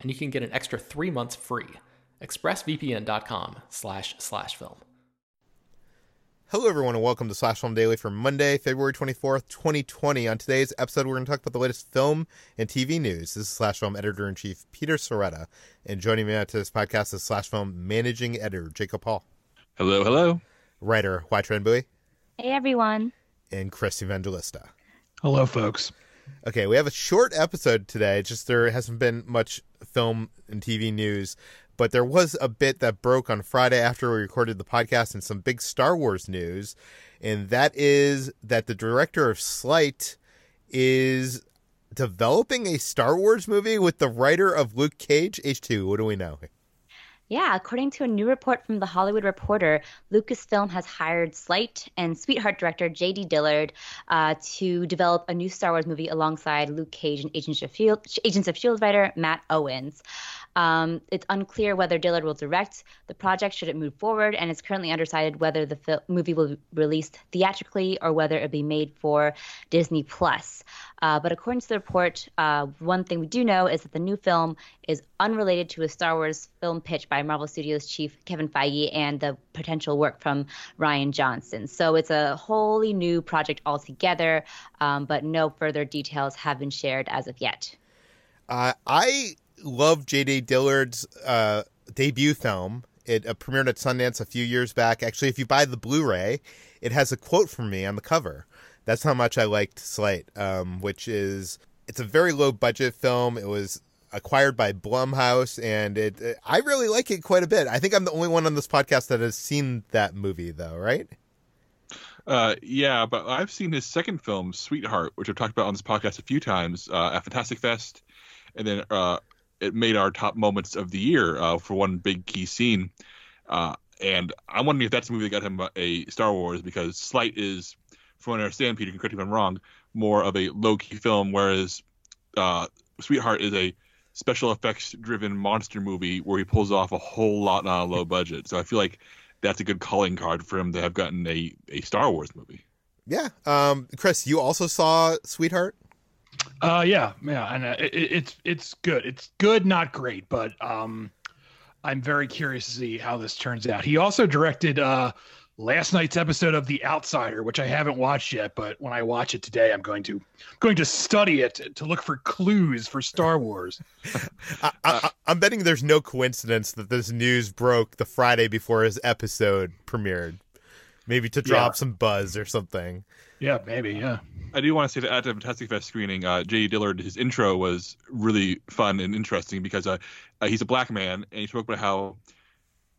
and you can get an extra three months free. ExpressVPN.com slash slash film. Hello, everyone, and welcome to Slash Film Daily for Monday, February 24th, 2020. On today's episode, we're going to talk about the latest film and TV news. This is Slash Film Editor in Chief Peter Sciretta, and joining me on today's podcast is Slash Film Managing Editor Jacob Hall. Hello, hello. Writer Hoai-Tran Bui. Hey, everyone. And Chris Evangelista. Hello, folks. Okay, we have a short episode today. Just there hasn't been much film and TV news, but there was a bit that broke on Friday after we recorded the podcast and some big Star Wars news. And that is that the director of Sleight is developing a Star Wars movie with the writer of Luke Cage H2. What do we know? Yeah, according to a new report from The Hollywood Reporter, Lucasfilm has hired Sleight and Sweetheart director J.D. Dillard uh, to develop a new Star Wars movie alongside Luke Cage and Agents of S.H.I.E.L.D. writer Matt Owens. Um, it's unclear whether Dillard will direct the project should it move forward, and it's currently undecided whether the fil- movie will be released theatrically or whether it'll be made for Disney Plus. Uh, but according to the report, uh, one thing we do know is that the new film is unrelated to a Star Wars film pitch by Marvel Studios chief Kevin Feige and the potential work from Rian Johnson. So it's a wholly new project altogether, um, but no further details have been shared as of yet. Uh, I love J.D. Dillard's uh, debut film. It uh, premiered at Sundance a few years back. Actually, if you buy the Blu-ray, it has a quote from me on the cover. That's how much I liked Sleight, um, which is it's a very low budget film. It was acquired by Blumhouse, and it, it, I really like it quite a bit. I think I'm the only one on this podcast that has seen that movie, though, right? Uh, yeah, but I've seen his second film, Sweetheart, which I've talked about on this podcast a few times uh, at Fantastic Fest, and then uh, it made our top moments of the year uh, for one big key scene. Uh, and I'm wondering if that's the movie that got him a Star Wars because Sleight is, from what I understand, Peter, can correct me if I'm wrong, more of a low key film, whereas uh, Sweetheart is a special effects driven monster movie where he pulls off a whole lot on a low budget. So I feel like that's a good calling card for him to have gotten a, a Star Wars movie. Yeah. Um, Chris, you also saw Sweetheart? Uh, yeah, yeah, and uh, it, it's it's good. It's good, not great, but um, I'm very curious to see how this turns out. He also directed uh last night's episode of The Outsider, which I haven't watched yet, but when I watch it today, I'm going to going to study it to look for clues for Star Wars. I, am betting there's no coincidence that this news broke the Friday before his episode premiered. Maybe to drop yeah. some buzz or something. Yeah, maybe. Yeah. I do want to say that at the Fantastic Fest screening, uh, J. Dillard, his intro was really fun and interesting because uh, uh, he's a black man and he spoke about how,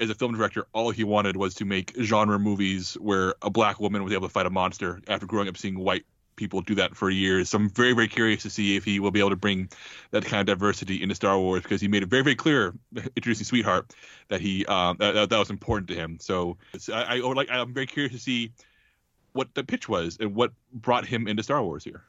as a film director, all he wanted was to make genre movies where a black woman was able to fight a monster after growing up seeing white people do that for years. So I'm very, very curious to see if he will be able to bring that kind of diversity into Star Wars because he made it very, very clear introducing Sweetheart that he um, that, that was important to him. So I, I like I'm very curious to see what the pitch was and what brought him into Star Wars here.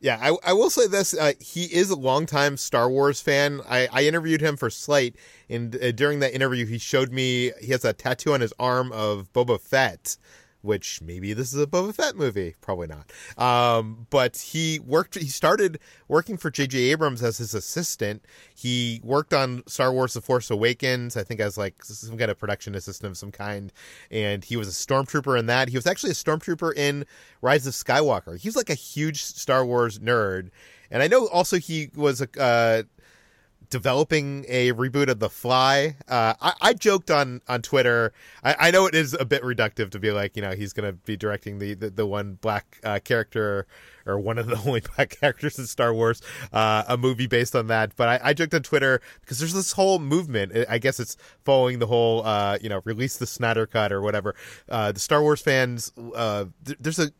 Yeah, I, I will say this. Uh, he is a longtime Star Wars fan. I, I interviewed him for Slate, and uh, during that interview, he showed me he has a tattoo on his arm of Boba Fett, which maybe this is a Boba Fett movie, probably not. Um, but he worked. He started working for J.J. Abrams as his assistant. He worked on Star Wars: The Force Awakens, I think, as like some kind of production assistant of some kind. And he was a stormtrooper in that. He was actually a stormtrooper in Rise of Skywalker. He's like a huge Star Wars nerd. And I know also he was a. Uh, developing a reboot of The Fly. Uh, I, I, joked on on Twitter. I, I, know it is a bit reductive to be like, you know, he's going to be directing the the, the one black uh, character or one of the only black characters in Star Wars, uh, a movie based on that. But I, I, joked on Twitter because there's this whole movement. I guess it's following the whole, uh, you know, release the Snyder cut or whatever. Uh, the Star Wars fans, uh, th- there's a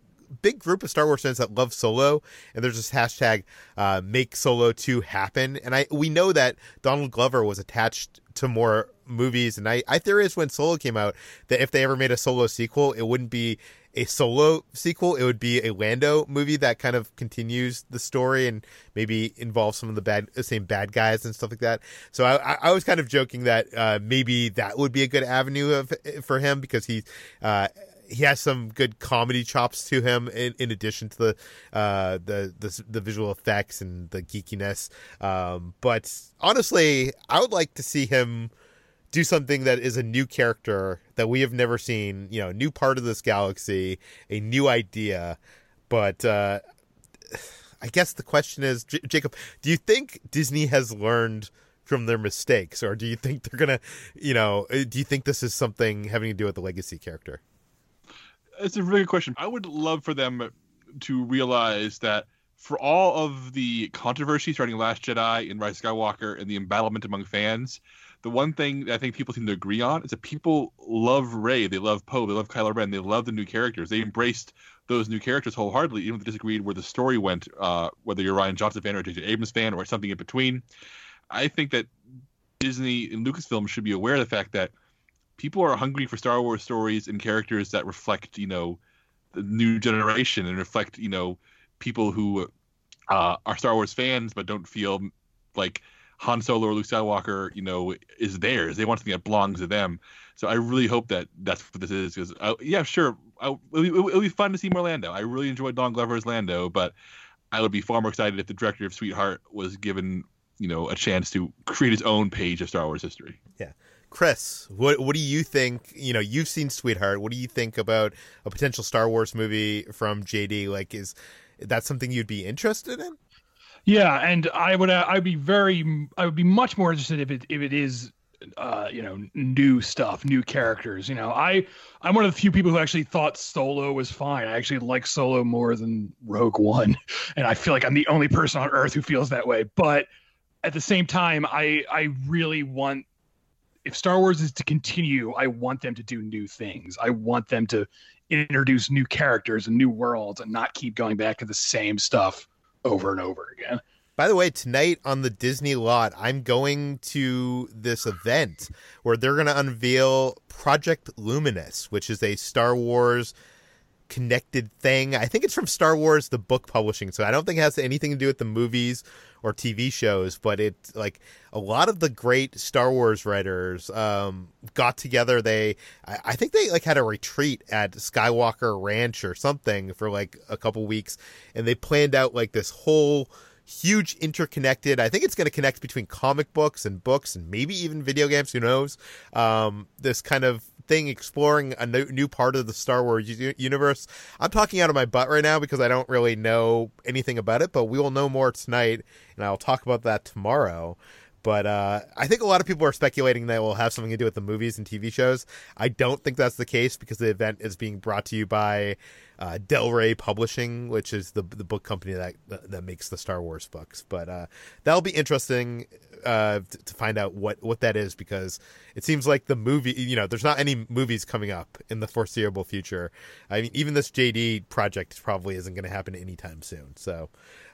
big group of Star Wars fans that love Solo, and there's this hashtag uh, "Make Solo Two Happen." And I we know that Donald Glover was attached to more movies, and I I theorize when Solo came out that if they ever made a Solo sequel, it wouldn't be a solo sequel. It would be a lando movie that kind of continues the story and maybe involves some of the bad same bad guys and stuff like that. So i, I was kind of joking that uh, maybe that would be a good avenue of for him because he uh, he has some good comedy chops to him in, in addition to the, uh, the, the the visual effects and the geekiness. Um, but honestly, I would like to see him do something that is a new character that we have never seen. You know, new part of this galaxy, a new idea. But uh, I guess the question is, J- Jacob, do you think Disney has learned? from their mistakes or do you think they're gonna you know do you think this is something having to do with the legacy character it's a really good question. I would love for them to realize that for all of the controversy surrounding Last Jedi and Rise Skywalker and the embattlement among fans, the one thing I think people seem to agree on is that people love Rey, they love Poe, they love Kylo Ren, they love the new characters. They embraced those new characters wholeheartedly, even if they disagreed where the story went, uh, whether you're Rian Johnson fan or J.J. Abrams fan or something in between. I think that Disney and Lucasfilm should be aware of the fact that people are hungry for Star Wars stories and characters that reflect, you know, the new generation and reflect, you know, people who uh, are Star Wars fans but don't feel like Han Solo or Luke Skywalker, you know, is theirs. They want something that belongs to them. So I really hope that that's what this is. Because uh, yeah, sure, I, it'll, be, it'll, be, fun to see more Lando. I really enjoyed Don Glover's Lando, but I would be far more excited if the director of Sweetheart was given, you know, a chance to create his own page of Star Wars history. Yeah. Chris, what what do you think? You know, you've seen Sweetheart. What do you think about a potential Star Wars movie from JD? Like, is that something you'd be interested in? Yeah, and I would uh, I'd be very I would be much more interested if it if it is uh, you know new stuff, new characters. You know, I I'm one of the few people who actually thought Solo was fine. I actually like Solo more than Rogue One, and I feel like I'm the only person on Earth who feels that way. But at the same time, I I really want if Star Wars is to continue, I want them to do new things. I want them to introduce new characters and new worlds and not keep going back to the same stuff over and over again. By the way, tonight on the Disney lot, I'm going to this event where they're going to unveil Project Luminous, which is a Star Wars connected thing. I think it's from Star Wars, the book publishing. So I don't think it has anything to do with the movies or TV shows, but it's like a lot of the great Star Wars writers um, got together. They, I, I think they like had a retreat at Skywalker Ranch or something for like a couple weeks, and they planned out like this whole huge interconnected. I think it's going to connect between comic books and books and maybe even video games. Who knows? Um, this kind of thing exploring a new, new part of the Star Wars universe. I'm talking out of my butt right now because I don't really know anything about it, but we will know more tonight, and I'll talk about that tomorrow. But uh, I think a lot of people are speculating that it will have something to do with the movies and TV shows. I don't think that's the case because the event is being brought to you by uh, Del Rey Publishing, which is the the book company that that makes the Star Wars books. But uh, that'll be interesting uh, to find out what what that is because it seems like the movie. You know, there's not any movies coming up in the foreseeable future. I mean, even this JD project probably isn't going to happen anytime soon. So.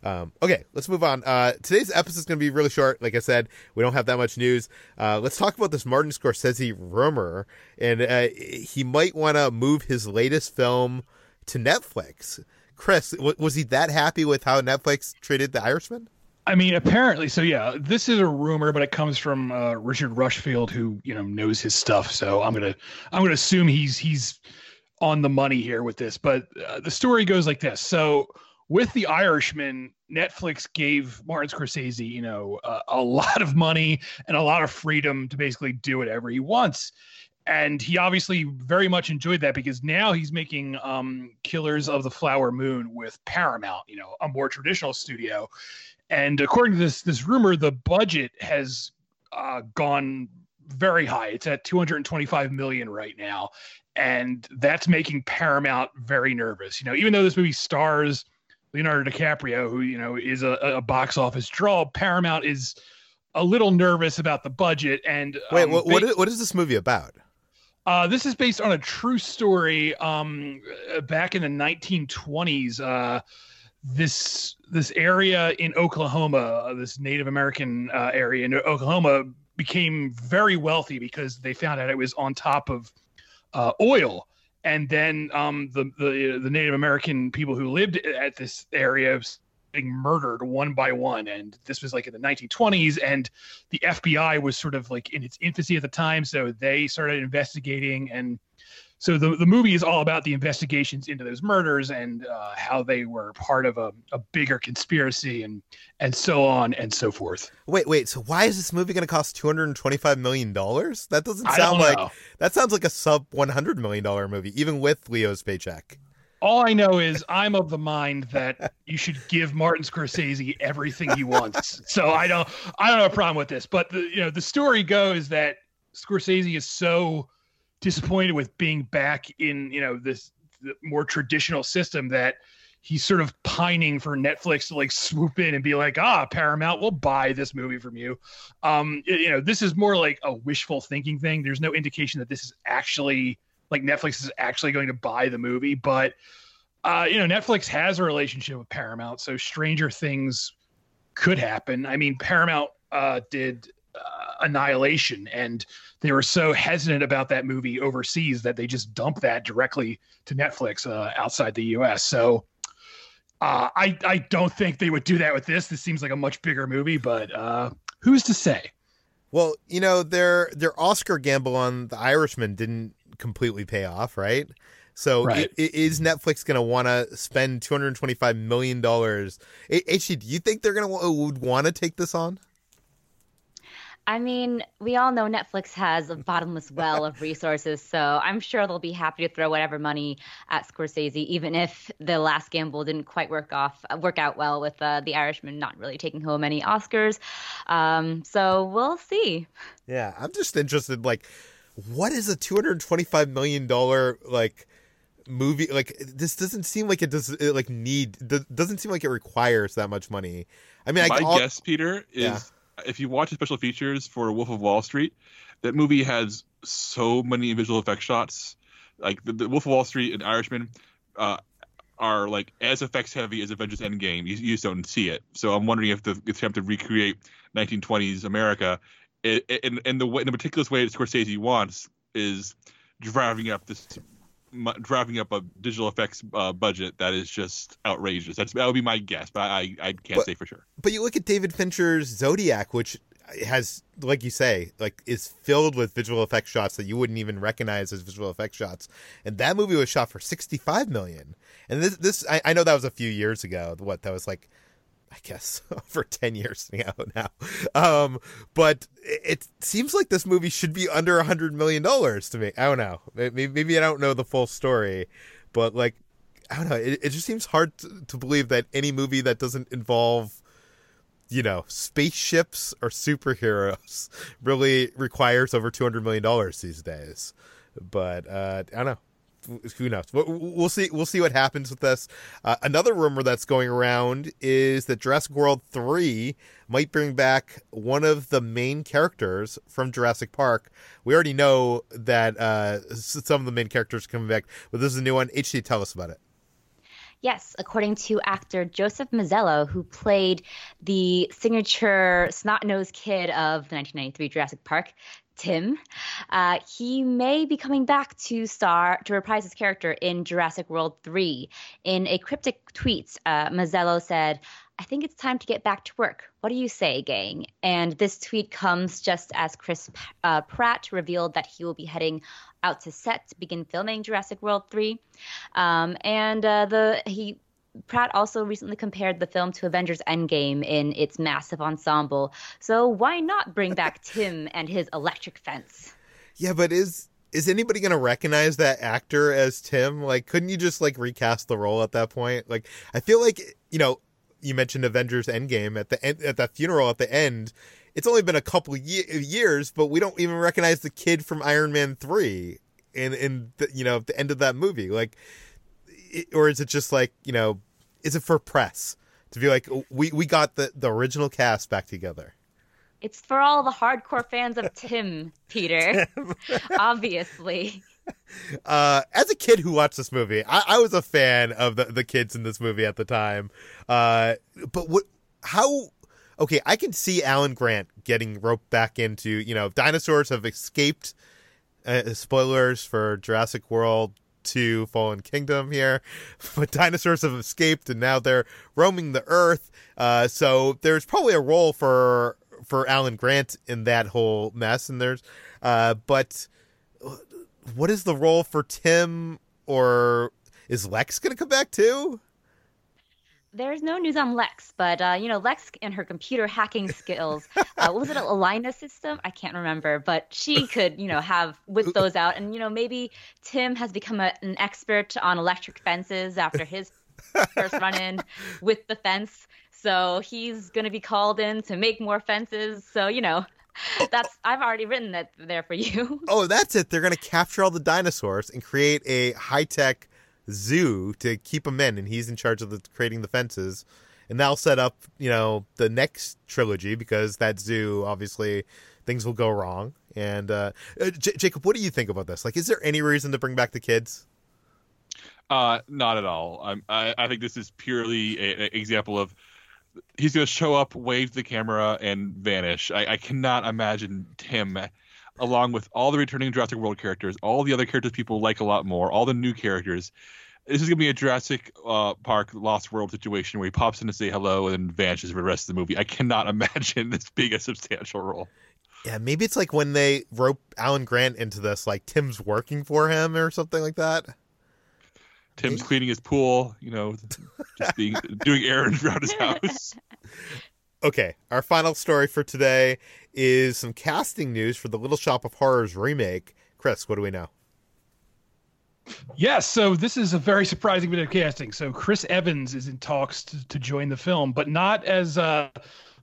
Um, okay, let's move on. Uh, today's episode is going to be really short. Like I said, we don't have that much news. Uh, let's talk about this Martin Scorsese rumor, and uh, he might want to move his latest film to Netflix. Chris, was he that happy with how Netflix treated The Irishman? I mean, apparently, so yeah, this is a rumor, but it comes from uh, Richard Rushfield, who you know knows his stuff. So I'm gonna I'm gonna assume he's he's on the money here with this, but uh, the story goes like this. So with The Irishman, Netflix gave Martin Scorsese, you know, uh, a lot of money and a lot of freedom to basically do whatever he wants. And he obviously very much enjoyed that because now he's making um, Killers of the Flower Moon with Paramount, you know, a more traditional studio. And according to this this rumor, the budget has uh, gone very high. It's at 225 million right now, and that's making Paramount very nervous. You know, even though this movie stars Leonardo DiCaprio, who you know is a, a box office draw, Paramount is a little nervous about the budget. And wait, um, what, what is, what is this movie about? Uh, this is based on a true story. Um, back in the 1920s, uh, this this area in Oklahoma, uh, this Native American uh, area in Oklahoma, became very wealthy because they found out it was on top of uh, oil. And then um, the, the the Native American people who lived at this area being murdered one by one. And this was like in the 1920s and the FBI was sort of like in its infancy at the time. So they started investigating and so the, the movie is all about the investigations into those murders and uh, how they were part of a, a bigger conspiracy and and so on and so forth. Wait, wait. So why is this movie going to cost two hundred and twenty five million dollars? That doesn't sound like know. that sounds like a sub one hundred million dollar movie, even with Leo's paycheck. All I know is I'm of the mind that you should give Martin Scorsese everything he wants. so I don't I don't have a problem with this. But the you know the story goes that Scorsese is so disappointed with being back in you know this more traditional system that he's sort of pining for Netflix to like swoop in and be like, ah, Paramount, we'll buy this movie from you. Um, you know, this is more like a wishful thinking thing. There's no indication that this is actually like Netflix is actually going to buy the movie, but uh, you know, Netflix has a relationship with Paramount, so stranger things could happen. I mean, Paramount uh, did Annihilation, and they were so hesitant about that movie overseas that they just dumped that directly to Netflix uh, outside the U.S. So uh, I I don't think they would do that with this. This seems like a much bigger movie, but uh, who's to say? Well, you know their their Oscar gamble on The Irishman didn't completely pay off, right? So right. is Netflix going to want to spend two hundred twenty five million dollars? HG, do you think they're going to would want to take this on? I mean, we all know Netflix has a bottomless well of resources, so I'm sure they'll be happy to throw whatever money at Scorsese, even if the last gamble didn't quite work off work out well with uh, The Irishman not really taking home any Oscars. Um, so we'll see. Yeah, I'm just interested. Like, what is a 225 million dollar like? movie like this doesn't seem like it does it, like need doesn't seem like it requires that much money i mean my I, guess peter is yeah if you watch the special features for Wolf of Wall Street, that movie has so many visual effect shots. Like the, the Wolf of Wall Street and Irishman uh, are like as effects heavy as Avengers Endgame. You, you just don't see it. So I'm wondering if the attempt to recreate 1920s America in, in, in the way, in the meticulous way that Scorsese wants is driving up this driving up a digital effects uh, budget that is just outrageous. That's that would be my guess, but I I can't but, say for sure. But you look at David Fincher's Zodiac, which has, like you say, like is filled with visual effect shots that you wouldn't even recognize as visual effect shots, and that movie was shot for sixty five million. And this this I, I know that was a few years ago. What that was like I guess for 10 years now. Um, but it seems like this movie should be under a hundred million dollars to me. I don't know. Maybe, maybe I don't know the full story, but like, I don't know. It, it just seems hard to, to believe that any movie that doesn't involve, you know, spaceships or superheroes really requires over $200 million these days. But, uh, I don't know who knows? We'll see. We'll see what happens with this. Uh, another rumor that's going around is that Jurassic World three might bring back one of the main characters from Jurassic Park. We already know that uh, some of the main characters are coming back, but this is a new one. HG, tell us about it. Yes, according to actor Joseph Mazzello, who played the signature snot-nosed kid of the 1993 Jurassic Park, Tim. Uh, he may be coming back to star to reprise his character in Jurassic World 3. In a cryptic tweet, uh, Mazzello said, I think it's time to get back to work. What do you say, gang? And this tweet comes just as Chris uh, Pratt revealed that he will be heading out to set to begin filming Jurassic World 3. Um, and uh, the he Pratt also recently compared the film to Avengers Endgame in its massive ensemble. So why not bring back Tim and his electric fence? Yeah, but is is anybody going to recognize that actor as Tim? Like couldn't you just like recast the role at that point? Like I feel like you know, you mentioned Avengers Endgame at the end at that funeral at the end. It's only been a couple ye- years, but we don't even recognize the kid from Iron Man 3 in in the, you know, the end of that movie. Like or is it just like, you know, is it for press to be like we we got the the original cast back together? It's for all the hardcore fans of Tim, Peter. Obviously. Uh, as a kid who watched this movie, I, I, was a fan of the, the kids in this movie at the time. Uh, but what, how, okay, I can see Alan Grant getting roped back into, you know, dinosaurs have escaped, uh, spoilers for Jurassic World 2 Fallen Kingdom here, but dinosaurs have escaped and now they're roaming the earth. Uh, so there's probably a role for for Alan Grant in that whole mess, and there's, uh, but what is the role for Tim, or is Lex going to come back too? There's no news on Lex, but uh, you know Lex and her computer hacking skills. Uh, what was it, a Lina system? I can't remember, but she could, you know, have whip those out. And you know, maybe Tim has become a, an expert on electric fences after his first run-in with the fence. So he's going to be called in to make more fences. So, you know, that's I've already written that there for you. Oh, that's it. They're going to capture all the dinosaurs and create a high-tech zoo to keep him in and he's in charge of the creating the fences. And that'll set up, you know, the next trilogy because that zoo obviously things will go wrong. And uh, uh J- Jacob, what do you think about this? Like, is there any reason to bring back the kids? Uh, not at all. I'm, I, I think this is purely an example of he's going to show up, wave the camera, and vanish. I, I, cannot imagine Tim, along with all the returning Jurassic World characters, all the other characters people like a lot more, all the new characters. This is going to be a Jurassic uh, Park Lost World situation where he pops in to say hello and vanishes for the rest of the movie. I cannot imagine this being a substantial role. Yeah, maybe it's like when they rope Alan Grant into this, like Tim's working for him or something like that. Tim's cleaning his pool, you know, just being doing errands around his house. Okay, our final story for today is some casting news for the Little Shop of Horrors remake. Chris, what do we know? Yes, so this is a very surprising bit of casting. So Chris Evans is in talks to, to join the film, but not as uh,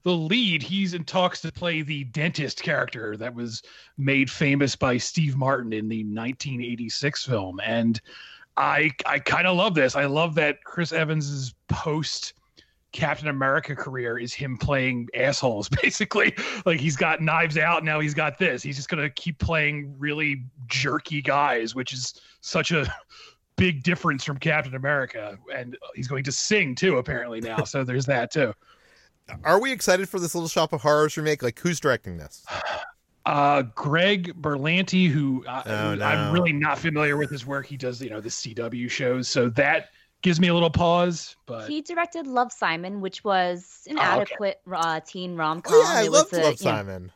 the lead. He's in talks to play the dentist character that was made famous by Steve Martin in the 1986 film. And I I kind of love this. I love that Chris Evans's post Captain America career is him playing assholes, basically. Like he's got knives out, now he's got this. He's just gonna keep playing really jerky guys, which is such a big difference from Captain America. And he's going to sing too, apparently now. So there's that too. Are we excited for this Little Shop of Horrors remake? Like who's directing this? Uh, Greg Berlanti, who uh, oh, no. I'm really not familiar with his work. He does, you know, the CW shows, so that gives me a little pause. But he directed Love Simon, which was an oh, adequate okay. uh, teen rom com. Oh, yeah, I it loved Love Simon. Know,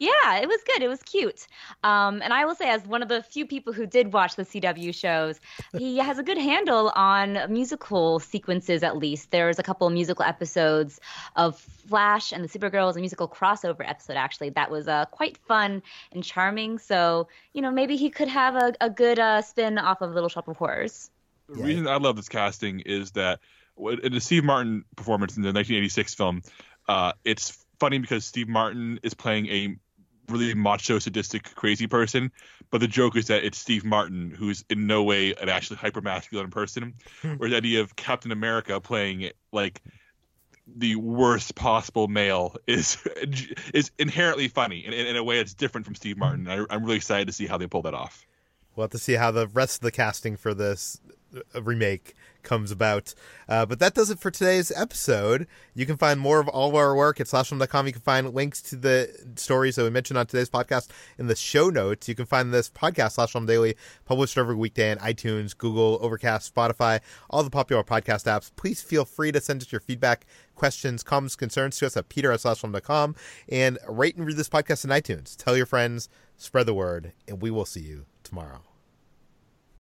yeah, it was good. It was cute. Um, and I will say, as one of the few people who did watch the CW shows, he has a good handle on musical sequences, at least. There's a couple musical episodes of Flash and the Supergirls, a musical crossover episode, actually, that was uh, quite fun and charming. So, you know, maybe he could have a, a good uh, spin off of Little Shop of Horrors. The yeah. reason I love this casting is that in the Steve Martin performance in the 1986 film, uh, it's funny because Steve Martin is playing a really macho, sadistic, crazy person. But the joke is that it's Steve Martin, who's in no way an actually hyper masculine person. or the idea of Captain America playing like the worst possible male is is inherently funny in, in, a way that's different from Steve Martin. I, I'm really excited to see how they pull that off. We'll have to see how the rest of the casting for this remake comes about. Uh, but that does it for today's episode. You can find more of all of our work at slashfilm.com. You can find links to the stories that we mentioned on today's podcast in the show notes. You can find this podcast, Slash Film Daily, published every weekday on iTunes, Google, Overcast, Spotify, all the popular podcast apps. Please feel free to send us your feedback, questions, comments, concerns to us at peter at slashfilm.com and rate and read this podcast in iTunes. Tell your friends, spread the word, and we will see you tomorrow.